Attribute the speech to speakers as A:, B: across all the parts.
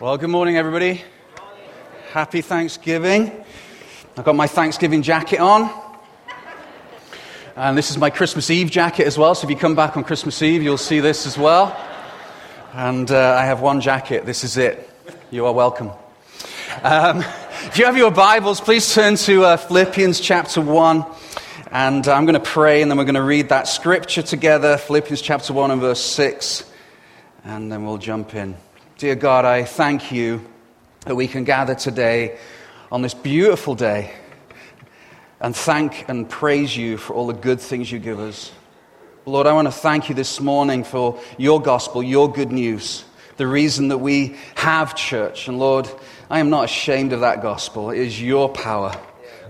A: Well, good morning, everybody. Happy Thanksgiving. I've got my Thanksgiving jacket on. And this is my Christmas Eve jacket as well. So if you come back on Christmas Eve, you'll see this as well. And uh, I have one jacket. This is it. You are welcome. Um, if you have your Bibles, please turn to uh, Philippians chapter 1. And I'm going to pray, and then we're going to read that scripture together Philippians chapter 1 and verse 6. And then we'll jump in. Dear God, I thank you that we can gather today on this beautiful day and thank and praise you for all the good things you give us. Lord, I want to thank you this morning for your gospel, your good news, the reason that we have church. And Lord, I am not ashamed of that gospel. It is your power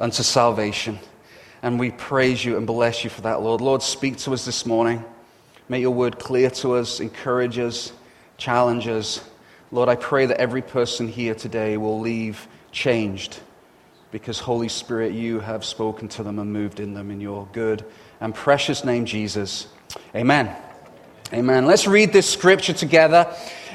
A: unto salvation. And we praise you and bless you for that, Lord. Lord, speak to us this morning. Make your word clear to us, encourage us, challenge us. Lord, I pray that every person here today will leave changed because, Holy Spirit, you have spoken to them and moved in them in your good and precious name, Jesus. Amen. Amen. Let's read this scripture together.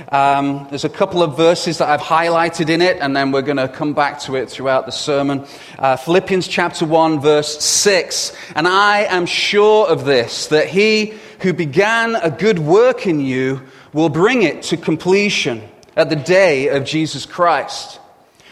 A: Um, there's a couple of verses that I've highlighted in it, and then we're going to come back to it throughout the sermon. Uh, Philippians chapter 1, verse 6. And I am sure of this, that he who began a good work in you will bring it to completion at the day of Jesus Christ,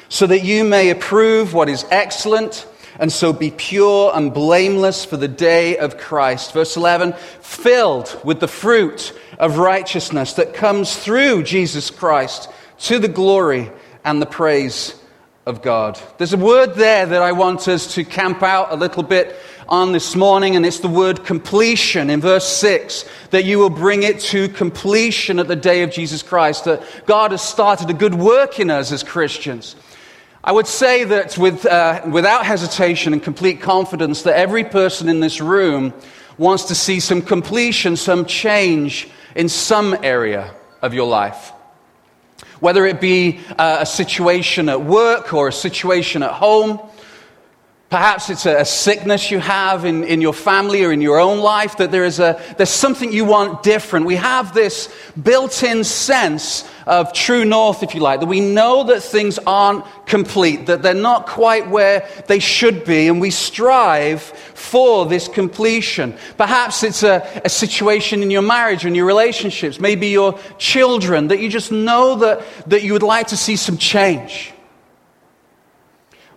A: so that you may approve what is excellent, and so be pure and blameless for the day of Christ. Verse 11, filled with the fruit of righteousness that comes through Jesus Christ to the glory and the praise of God. There's a word there that I want us to camp out a little bit on this morning, and it's the word completion in verse 6 that you will bring it to completion at the day of Jesus Christ, that God has started a good work in us as Christians. I would say that with, uh, without hesitation and complete confidence, that every person in this room wants to see some completion, some change in some area of your life. Whether it be uh, a situation at work or a situation at home, Perhaps it's a, sickness you have in, in your family or in your own life, that there is a, there's something you want different. We have this built in sense of true north, if you like, that we know that things aren't complete, that they're not quite where they should be, and we strive for this completion. Perhaps it's a, a situation in your marriage and your relationships, maybe your children, that you just know that, that you would like to see some change.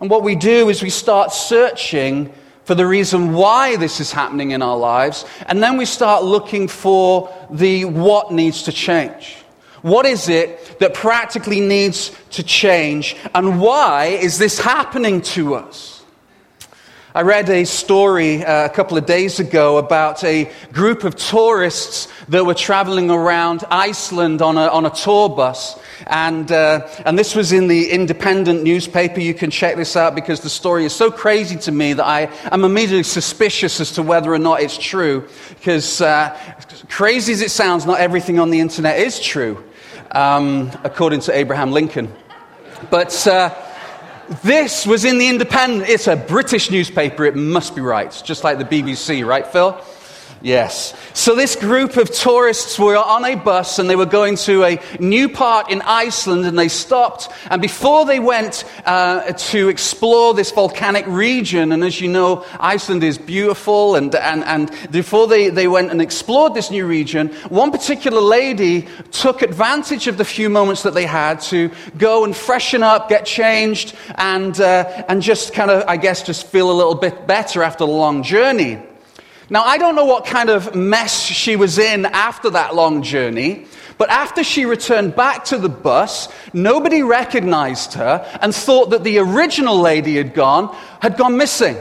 A: And what we do is we start searching for the reason why this is happening in our lives, and then we start looking for the what needs to change. What is it that practically needs to change, and why is this happening to us? I read a story uh, a couple of days ago about a group of tourists that were traveling around Iceland on a, on a tour bus. And, uh, and this was in the independent newspaper. You can check this out because the story is so crazy to me that I am immediately suspicious as to whether or not it's true. Because, uh, crazy as it sounds, not everything on the internet is true, um, according to Abraham Lincoln. But. This was in the Independent. It's a British newspaper. It must be right. Just like the BBC, right, Phil? Yes. So this group of tourists were on a bus and they were going to a new part in Iceland and they stopped. And before they went uh, to explore this volcanic region, and as you know, Iceland is beautiful, and, and, and before they, they went and explored this new region, one particular lady took advantage of the few moments that they had to go and freshen up, get changed, and, uh, and just kind of, I guess, just feel a little bit better after the long journey. Now, I don't know what kind of mess she was in after that long journey, but after she returned back to the bus, nobody recognized her and thought that the original lady had gone, had gone missing.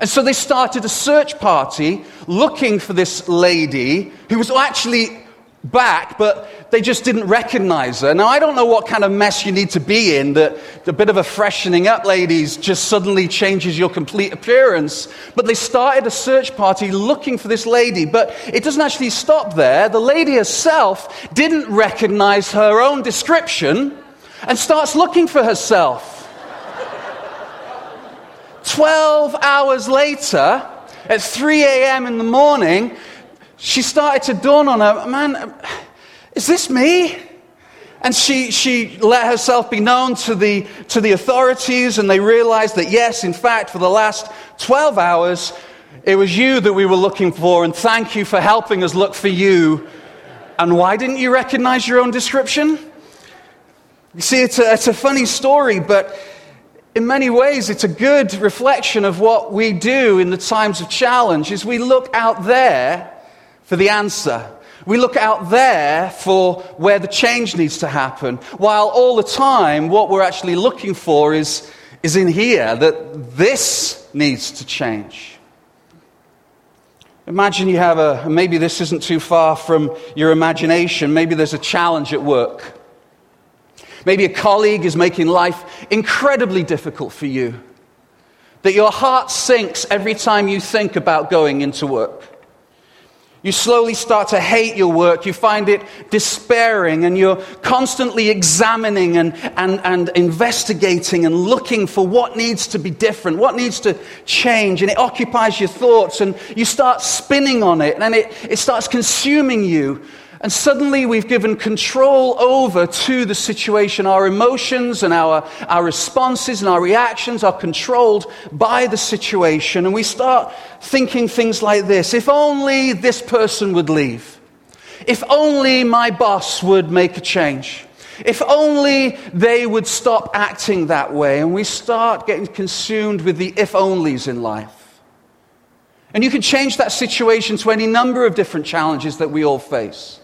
A: And so they started a search party looking for this lady who was actually back, but they just didn't recognize her. Now, I don't know what kind of mess you need to be in that a bit of a freshening up, ladies, just suddenly changes your complete appearance. But they started a search party looking for this lady, but it doesn't actually stop there. The lady herself didn't recognize her own description and starts looking for herself. Twelve hours later, at 3 a.m. in the morning, she started to dawn on her, man, is this me? And she, she let herself be known to the, to the authorities, and they realized that, yes, in fact, for the last 12 hours, it was you that we were looking for, and thank you for helping us look for you. And why didn't you recognize your own description? You see, it's a, it's a funny story, but in many ways, it's a good reflection of what we do in the times of challenge is we look out there for the answer. We look out there for where the change needs to happen, while all the time what we're actually looking for is, is in here, that this needs to change. Imagine you have a, maybe this isn't too far from your imagination, maybe there's a challenge at work. Maybe a colleague is making life incredibly difficult for you, that your heart sinks every time you think about going into work. You slowly start to hate your work. You find it despairing, and you're constantly examining and, and, and investigating and looking for what needs to be different, what needs to change. And it occupies your thoughts, and you start spinning on it, and it, it starts consuming you. And suddenly we've given control over to the situation. Our emotions and our, our responses and our reactions are controlled by the situation. And we start thinking things like this if only this person would leave. If only my boss would make a change. If only they would stop acting that way. And we start getting consumed with the if onlys in life. And you can change that situation to any number of different challenges that we all face.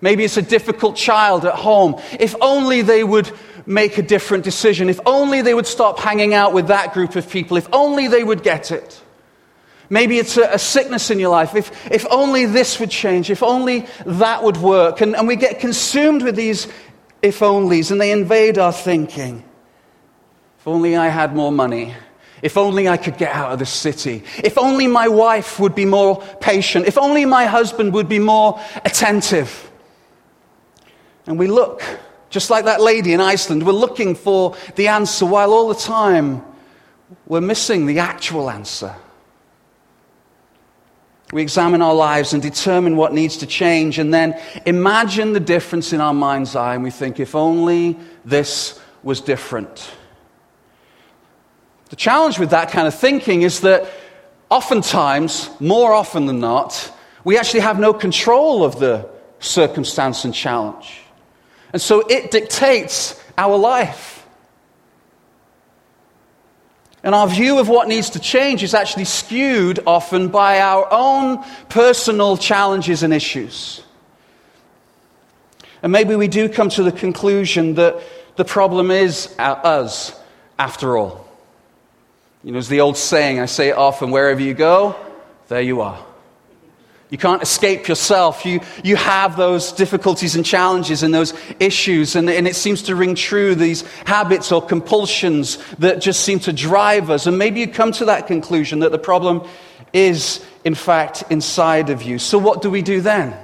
A: Maybe it's a difficult child at home. If only they would make a different decision. If only they would stop hanging out with that group of people. If only they would get it. Maybe it's a, a sickness in your life. If, if only this would change. If only that would work. And, and we get consumed with these if onlys and they invade our thinking. If only I had more money. If only I could get out of the city. If only my wife would be more patient. If only my husband would be more attentive. And we look, just like that lady in Iceland, we're looking for the answer while all the time we're missing the actual answer. We examine our lives and determine what needs to change, and then imagine the difference in our mind's eye, and we think, if only this was different. The challenge with that kind of thinking is that oftentimes, more often than not, we actually have no control of the circumstance and challenge. And so it dictates our life. And our view of what needs to change is actually skewed often by our own personal challenges and issues. And maybe we do come to the conclusion that the problem is us, after all. You know, as the old saying, I say it often wherever you go, there you are. You can't escape yourself. You, you have those difficulties and challenges and those issues. And, and it seems to ring true, these habits or compulsions that just seem to drive us. And maybe you come to that conclusion that the problem is, in fact, inside of you. So, what do we do then?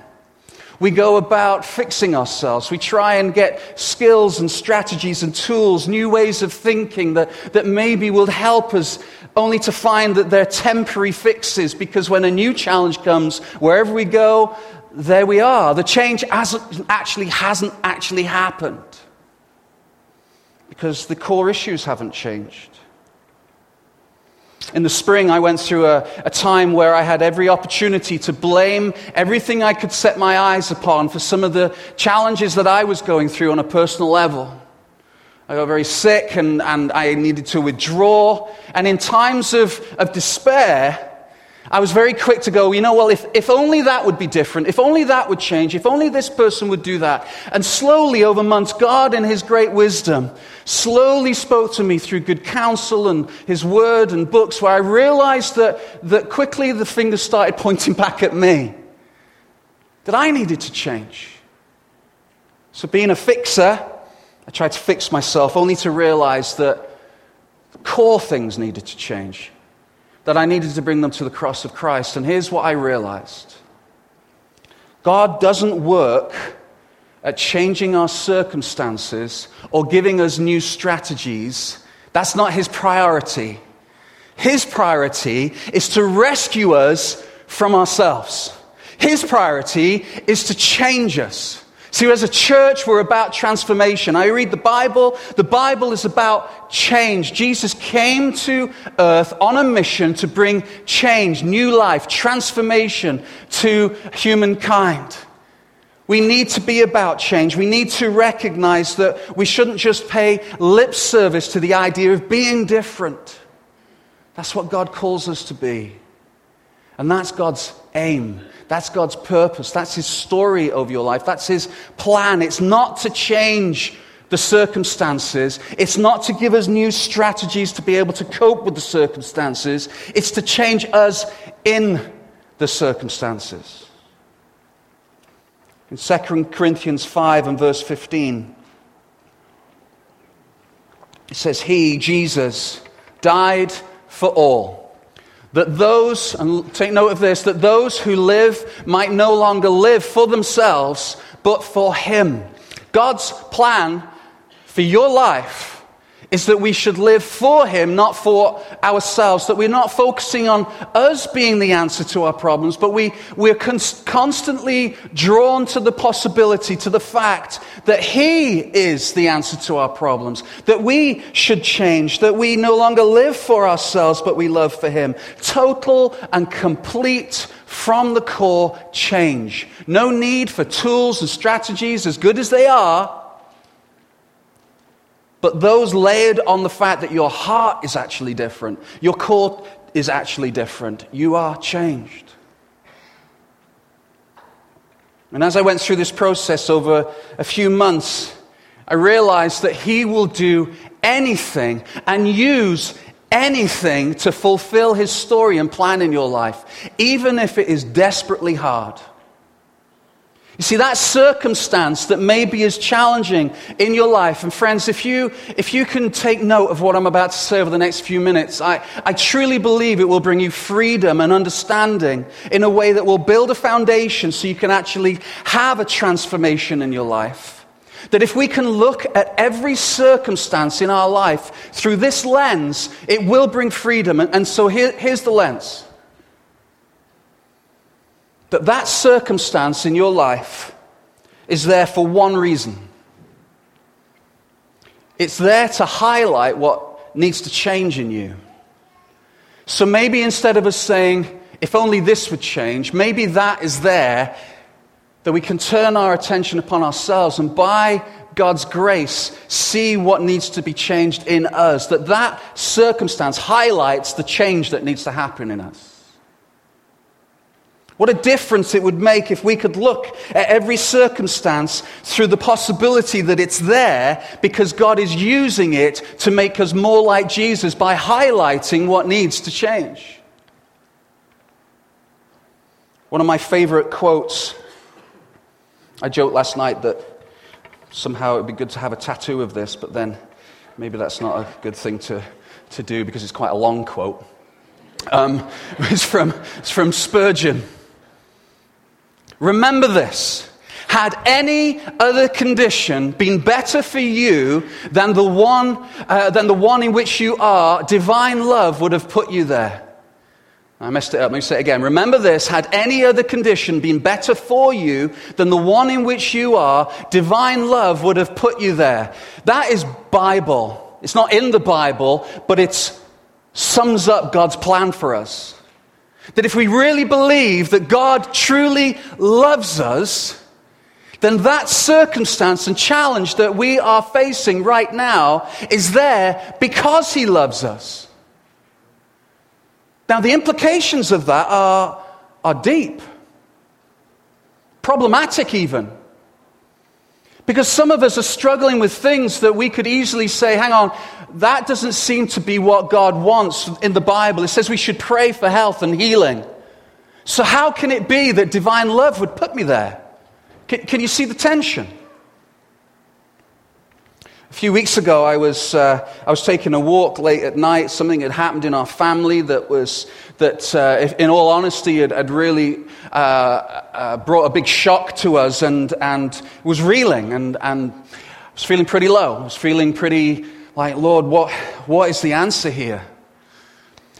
A: We go about fixing ourselves. We try and get skills and strategies and tools, new ways of thinking that, that maybe will help us, only to find that they're temporary fixes because when a new challenge comes, wherever we go, there we are. The change hasn't, actually hasn't actually happened because the core issues haven't changed. In the spring, I went through a, a, time where I had every opportunity to blame everything I could set my eyes upon for some of the challenges that I was going through on a personal level. I got very sick and, and I needed to withdraw. And in times of, of despair, I was very quick to go, you know, well, if, if only that would be different, if only that would change, if only this person would do that. And slowly, over months, God, in His great wisdom, slowly spoke to me through good counsel and His word and books, where I realized that, that quickly the fingers started pointing back at me, that I needed to change. So, being a fixer, I tried to fix myself, only to realize that core things needed to change that I needed to bring them to the cross of Christ. And here's what I realized God doesn't work at changing our circumstances or giving us new strategies. That's not his priority. His priority is to rescue us from ourselves. His priority is to change us. See, as a church, we're about transformation. I read the Bible. The Bible is about change. Jesus came to earth on a mission to bring change, new life, transformation to humankind. We need to be about change. We need to recognize that we shouldn't just pay lip service to the idea of being different. That's what God calls us to be. And that's God's aim. That's God's purpose. That's His story of your life. That's His plan. It's not to change the circumstances. It's not to give us new strategies to be able to cope with the circumstances. It's to change us in the circumstances. In 2 Corinthians 5 and verse 15, it says, He, Jesus, died for all that those, and take note of this, that those who live might no longer live for themselves, but for Him. God's plan for your life is that we should live for Him, not for ourselves. That we're not focusing on us being the answer to our problems, but we, we're constantly drawn to the possibility, to the fact that He is the answer to our problems. That we should change, that we no longer live for ourselves, but we live for Him. Total and complete from the core change. No need for tools and strategies, as good as they are but those layered on the fact that your heart is actually different, your core is actually different. You are changed. And as I went through this process over a few months, I realized that He will do anything and use anything to fulfill His story and plan in your life, even if it is desperately hard. You see, that circumstance that maybe is challenging in your life, and friends, if you, if you can take note of what I'm about to say over the next few minutes, I, I truly believe it will bring you freedom and understanding in a way that will build a foundation so you can actually have a transformation in your life. That if we can look at every circumstance in our life through this lens, it will bring freedom. And, and so here, here's the lens that that circumstance in your life is there for one reason. It's there to highlight what needs to change in you. So maybe instead of us saying, if only this would change, maybe that is there that we can turn our attention upon ourselves and by God's grace see what needs to be changed in us. That that circumstance highlights the change that needs to happen in us. What a difference it would make if we could look at every circumstance through the possibility that it's there because God is using it to make us more like Jesus by highlighting what needs to change. One of my favorite quotes, I joked last night that somehow it would be good to have a tattoo of this, but then maybe that's not a good thing to, to do because it's quite a long quote. Um, it's, from, it's from Spurgeon. Remember this. Had any other condition been better for you than the one, uh, than the one in which you are, divine love would have put you there. I messed it up. Let me say it again. Remember this. Had any other condition been better for you than the one in which you are, divine love would have put you there. That is Bible. It's not in the Bible, but it sums up God's plan for us. That if we really believe that God truly loves us, then that circumstance and challenge that we are facing right now is there because He loves us. Now, the implications of that are, are deep, problematic even. Because some of us are struggling with things that we could easily say, hang on, that doesn't seem to be what God wants in the Bible. It says we should pray for health and healing. So, how can it be that divine love would put me there? Can, can you see the tension? A few weeks ago, I was, uh, I was taking a walk late at night. Something had happened in our family that was, that, uh, if, in all honesty, had, had really uh, uh, brought a big shock to us and, and was reeling. And, and I was feeling pretty low. I was feeling pretty like, Lord, what, what is the answer here?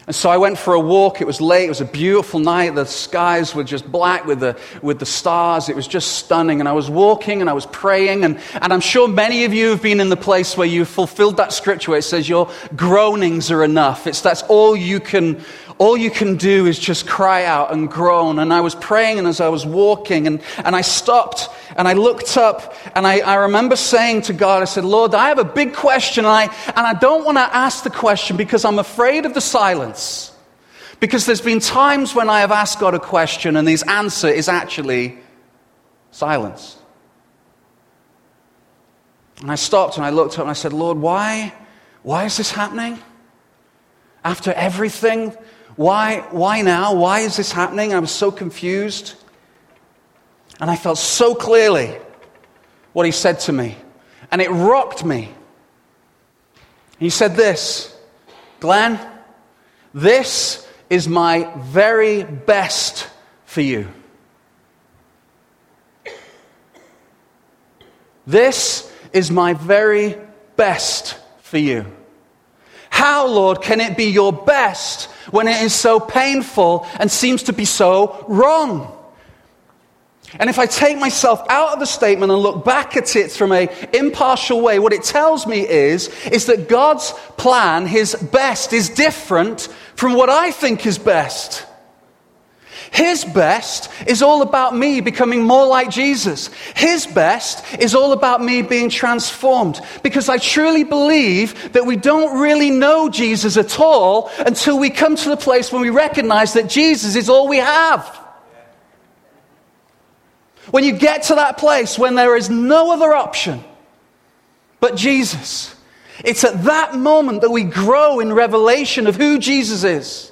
A: And so I went for a walk. It was late. It was a beautiful night. The skies were just black with the, with the stars. It was just stunning. And I was walking and I was praying. And, and I'm sure many of you have been in the place where you've fulfilled that scripture where it says your groanings are enough. It's that's all you can, all you can do is just cry out and groan. And I was praying and as I was walking and, and I stopped and I looked up and I, I remember saying to God, I said, Lord, I have a big question and I, and I don't want to ask the question because I'm afraid of the silence. Because there's been times when I have asked God a question and his answer is actually silence. And I stopped and I looked up and I said, Lord, why, why is this happening? After everything, why, why now? Why is this happening? I was so confused. And I felt so clearly what he said to me. And it rocked me. He said this Glenn, this is my very best for you. This is my very best for you. How, Lord, can it be your best when it is so painful and seems to be so wrong? And if I take myself out of the statement and look back at it from an impartial way, what it tells me is, is that God's plan, his best, is different from what I think is best. His best is all about me becoming more like Jesus. His best is all about me being transformed. Because I truly believe that we don't really know Jesus at all until we come to the place when we recognize that Jesus is all we have. When you get to that place when there is no other option but Jesus, it's at that moment that we grow in revelation of who Jesus is.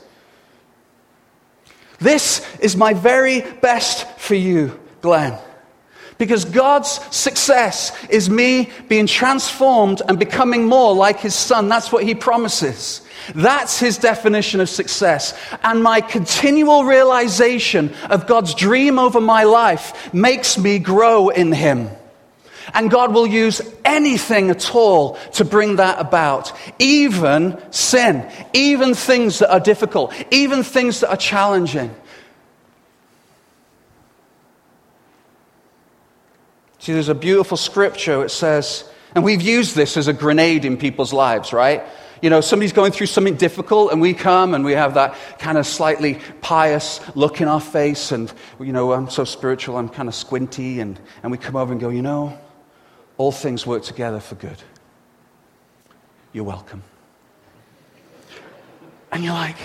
A: This is my very best for you, Glenn. Because God's success is me being transformed and becoming more like His Son. That's what He promises. That's His definition of success. And my continual realization of God's dream over my life makes me grow in Him. And God will use anything at all to bring that about. Even sin, even things that are difficult, even things that are challenging. See, there's a beautiful scripture. It says, and we've used this as a grenade in people's lives, right? You know, somebody's going through something difficult, and we come and we have that kind of slightly pious look in our face, and, you know, I'm so spiritual, I'm kind of squinty, and, and we come over and go, you know, all things work together for good. You're welcome. And you're like,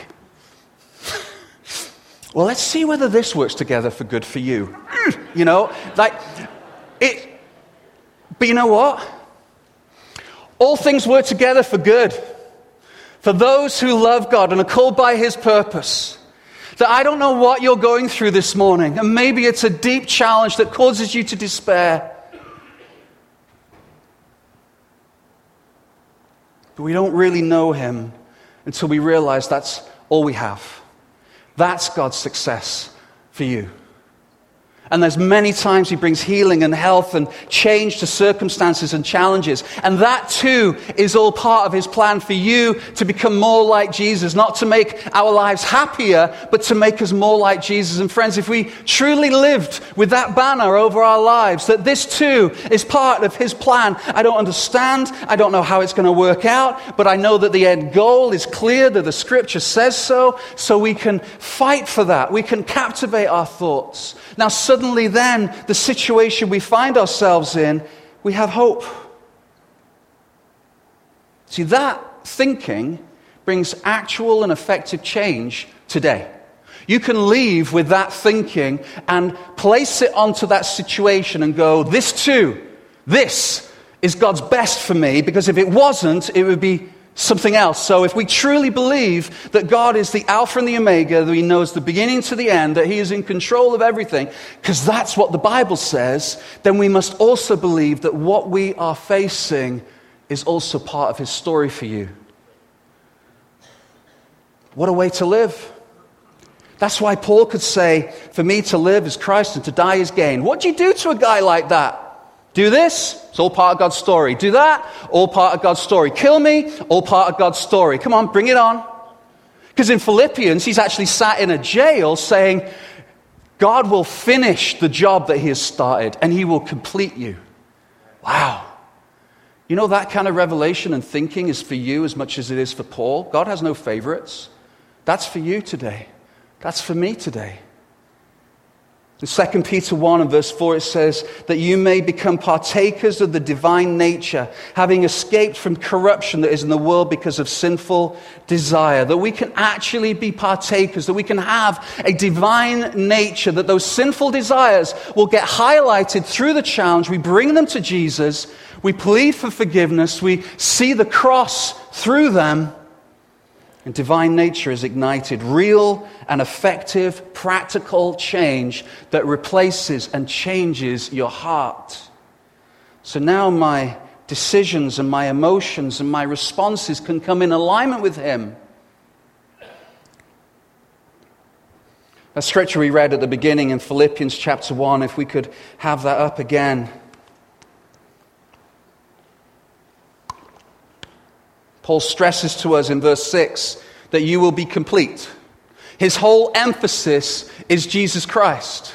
A: well, let's see whether this works together for good for you. You know, like, it, but you know what? All things work together for good. For those who love God and are called by His purpose. That I don't know what you're going through this morning, and maybe it's a deep challenge that causes you to despair. But we don't really know Him until we realize that's all we have. That's God's success for you. And there's many times he brings healing and health and change to circumstances and challenges. And that too is all part of his plan for you to become more like Jesus, not to make our lives happier, but to make us more like Jesus. And friends, if we truly lived with that banner over our lives, that this too is part of his plan. I don't understand. I don't know how it's going to work out, but I know that the end goal is clear, that the scripture says so, so we can fight for that. We can captivate our thoughts. Now, suddenly, then, the situation we find ourselves in, we have hope. See, that thinking brings actual and effective change today. You can leave with that thinking and place it onto that situation and go, This too, this is God's best for me, because if it wasn't, it would be something else. So if we truly believe that God is the Alpha and the Omega, that He knows the beginning to the end, that He is in control of everything, because that's what the Bible says, then we must also believe that what we are facing is also part of His story for you. What a way to live. That's why Paul could say, For me to live is Christ and to die is gain. What do you do to a guy like that? Do this, it's all part of God's story. Do that, all part of God's story. Kill me, all part of God's story. Come on, bring it on. Because in Philippians, he's actually sat in a jail saying, God will finish the job that he has started and he will complete you. Wow. You know, that kind of revelation and thinking is for you as much as it is for Paul. God has no favorites. That's for you today. That's for me today. In 2 Peter 1 and verse 4, it says that you may become partakers of the divine nature, having escaped from corruption that is in the world because of sinful desire. That we can actually be partakers, that we can have a divine nature, that those sinful desires will get highlighted through the challenge. We bring them to Jesus, we plead for forgiveness, we see the cross through them, and divine nature is ignited. Real and effective, practical change that replaces and changes your heart. So now my decisions and my emotions and my responses can come in alignment with Him. A scripture we read at the beginning in Philippians chapter 1, if we could have that up again. Paul stresses to us in verse 6 that you will be complete. His whole emphasis is Jesus Christ.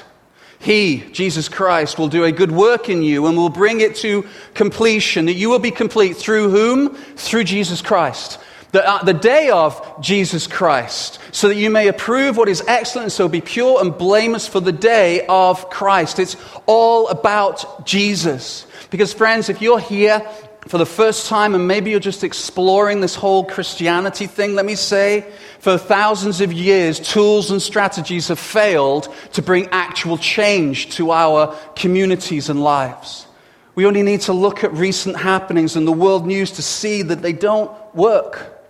A: He, Jesus Christ, will do a good work in you and will bring it to completion. That you will be complete through whom? Through Jesus Christ. The, uh, the day of Jesus Christ, so that you may approve what is excellent, so be pure and blameless for the day of Christ. It's all about Jesus. Because, friends, if you're here for the first time, and maybe you're just exploring this whole Christianity thing, let me say, for thousands of years, tools and strategies have failed to bring actual change to our communities and lives. We only need to look at recent happenings in the world news to see that they don't work.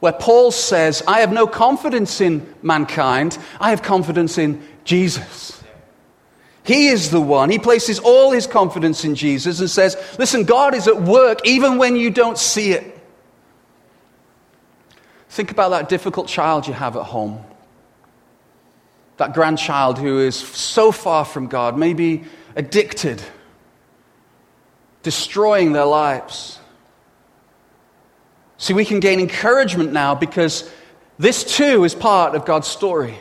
A: Where Paul says, I have no confidence in mankind, I have confidence in Jesus. He is the one. He places all his confidence in Jesus and says, Listen, God is at work even when you don't see it. Think about that difficult child you have at home. That grandchild who is so far from God, maybe addicted, destroying their lives. See, we can gain encouragement now because this too is part of God's story.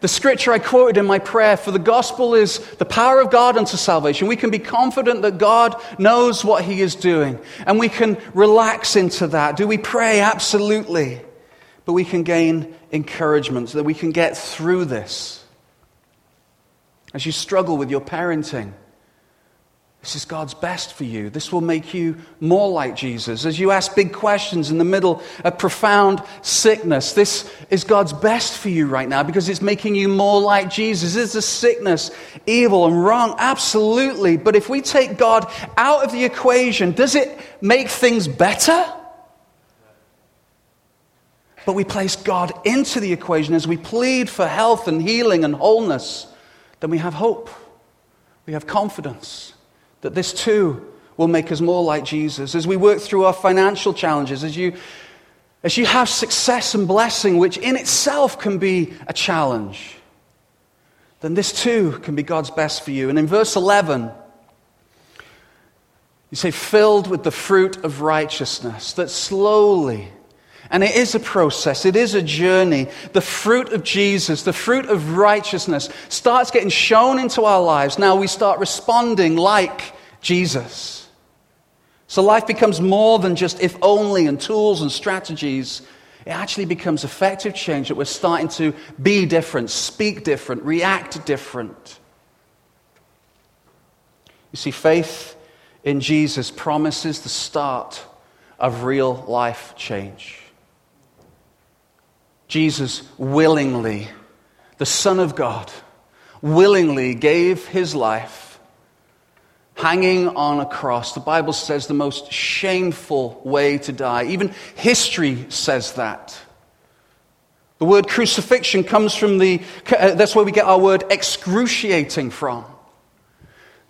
A: The scripture I quoted in my prayer for the gospel is the power of God unto salvation. We can be confident that God knows what he is doing, and we can relax into that. Do we pray? Absolutely. But we can gain encouragement so that we can get through this. As you struggle with your parenting, this is God's best for you. This will make you more like Jesus. As you ask big questions in the middle of profound sickness, this is God's best for you right now because it's making you more like Jesus. Is the sickness evil and wrong? Absolutely. But if we take God out of the equation, does it make things better? But we place God into the equation as we plead for health and healing and wholeness, then we have hope. We have confidence that this too will make us more like Jesus. As we work through our financial challenges, as you, as you have success and blessing, which in itself can be a challenge, then this too can be God's best for you. And in verse 11, you say, filled with the fruit of righteousness, that slowly, and it is a process, it is a journey. The fruit of Jesus, the fruit of righteousness, starts getting shown into our lives. Now we start responding like Jesus. So life becomes more than just if only and tools and strategies. It actually becomes effective change that we're starting to be different, speak different, react different. You see, faith in Jesus promises the start of real life change. Jesus willingly, the Son of God, willingly gave his life hanging on a cross. The Bible says the most shameful way to die. Even history says that. The word crucifixion comes from the, that's where we get our word excruciating from.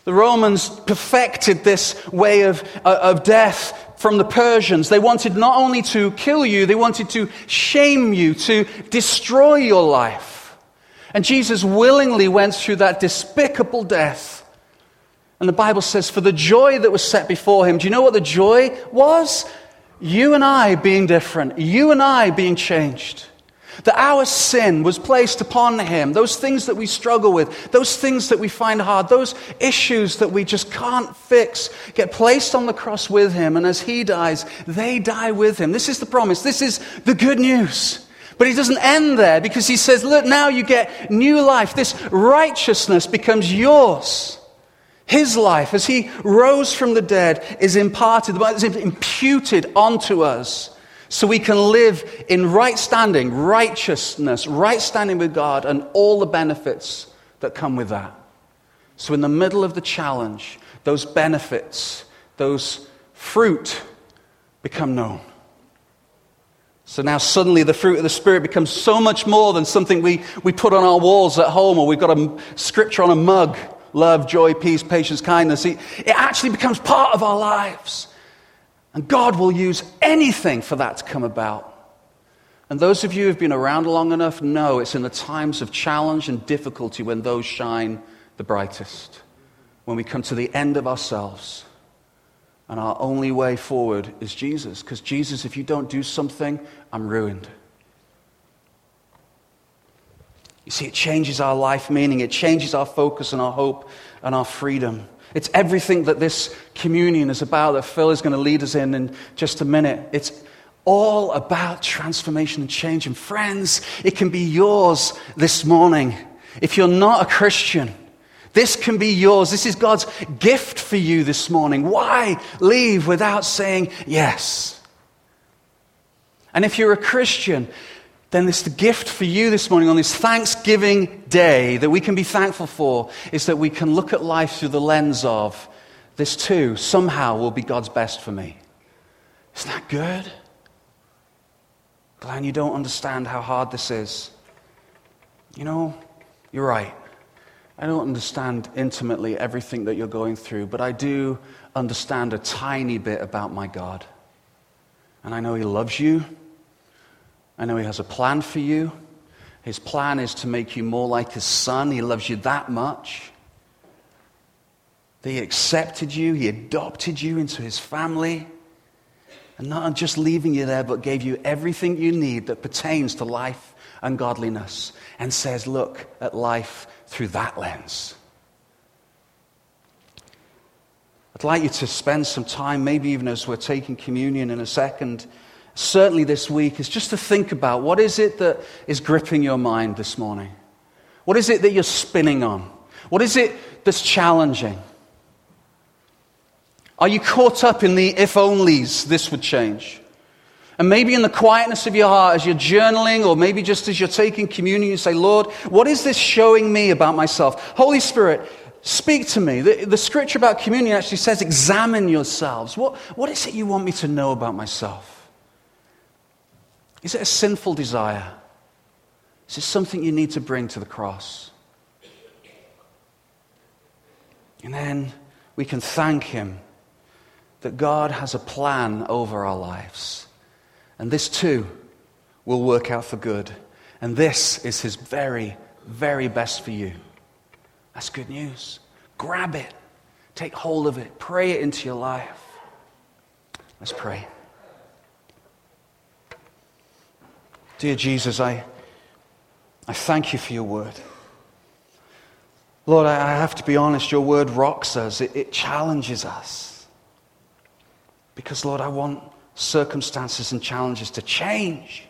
A: The Romans perfected this way of, uh, of death from the Persians. They wanted not only to kill you, they wanted to shame you, to destroy your life. And Jesus willingly went through that despicable death. And the Bible says, for the joy that was set before him, do you know what the joy was? you and I being different, you and I being changed. That our sin was placed upon him. Those things that we struggle with, those things that we find hard, those issues that we just can't fix, get placed on the cross with him. And as he dies, they die with him. This is the promise. This is the good news. But he doesn't end there because he says, Look, now you get new life. This righteousness becomes yours. His life, as he rose from the dead, is imparted, is imputed onto us so we can live in right standing, righteousness, right standing with God, and all the benefits that come with that. So, in the middle of the challenge, those benefits, those fruit become known. So now suddenly the fruit of the Spirit becomes so much more than something we, we put on our walls at home or we've got a scripture on a mug love, joy, peace, patience, kindness. It actually becomes part of our lives. And God will use anything for that to come about. And those of you who've been around long enough know it's in the times of challenge and difficulty when those shine the brightest. When we come to the end of ourselves. And our only way forward is Jesus. Because Jesus, if you don't do something, I'm ruined. You see, it changes our life meaning, it changes our focus and our hope and our freedom. It's everything that this communion is about that Phil is going to lead us in in just a minute. It's all about transformation and change. And friends, it can be yours this morning. If you're not a Christian, this can be yours. This is God's gift for you this morning. Why leave without saying yes? And if you're a Christian, then this the gift for you this morning on this Thanksgiving day that we can be thankful for is that we can look at life through the lens of this too somehow will be God's best for me. Isn't that good? Glenn, you don't understand how hard this is. You know, you're right. I don't understand intimately everything that you're going through, but I do understand a tiny bit about my God. And I know He loves you. I know He has a plan for you. His plan is to make you more like His Son. He loves you that much. That He accepted you, He adopted you into His family. And not just leaving you there, but gave you everything you need that pertains to life and godliness. And says, look at life through that lens. I'd like you to spend some time, maybe even as we're taking communion in a second, certainly this week, is just to think about what is it that is gripping your mind this morning? What is it that you're spinning on? What is it that's challenging? Are you caught up in the if onlys this would change? And maybe in the quietness of your heart, as you're journaling, or maybe just as you're taking communion, you say, Lord, what is this showing me about myself? Holy Spirit, speak to me. The, the scripture about communion actually says, examine yourselves. What, what is it you want me to know about myself? Is it a sinful desire? Is it something you need to bring to the cross? And then we can thank Him that God has a plan over our lives. And this too will work out for good. And this is His very, very best for you. That's good news. Grab it, take hold of it, pray it into your life. Let's pray. Dear Jesus, I, I thank you for your word. Lord, I have to be honest, your word rocks us, it, it challenges us. Because, Lord, I want circumstances and challenges to change.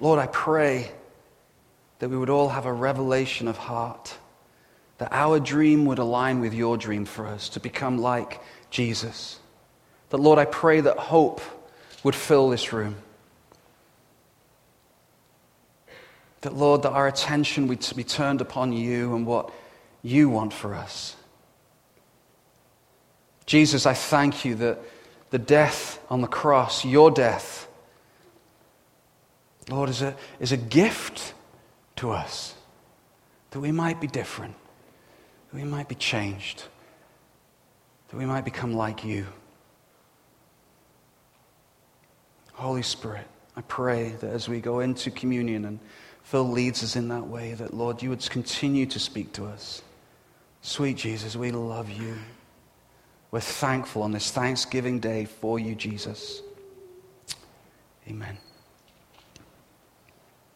A: Lord, I pray that we would all have a revelation of heart, that our dream would align with your dream for us to become like Jesus. That, Lord, I pray that hope would fill this room. That, Lord, that our attention would be turned upon you and what you want for us. Jesus, I thank you that the death on the cross, your death, Lord, is a, is a gift to us that we might be different, that we might be changed, that we might become like you. Holy Spirit, I pray that as we go into communion and Phil leads us in that way, that, Lord, you would continue to speak to us. Sweet Jesus, we love you. We're thankful on this Thanksgiving day for you, Jesus. Amen.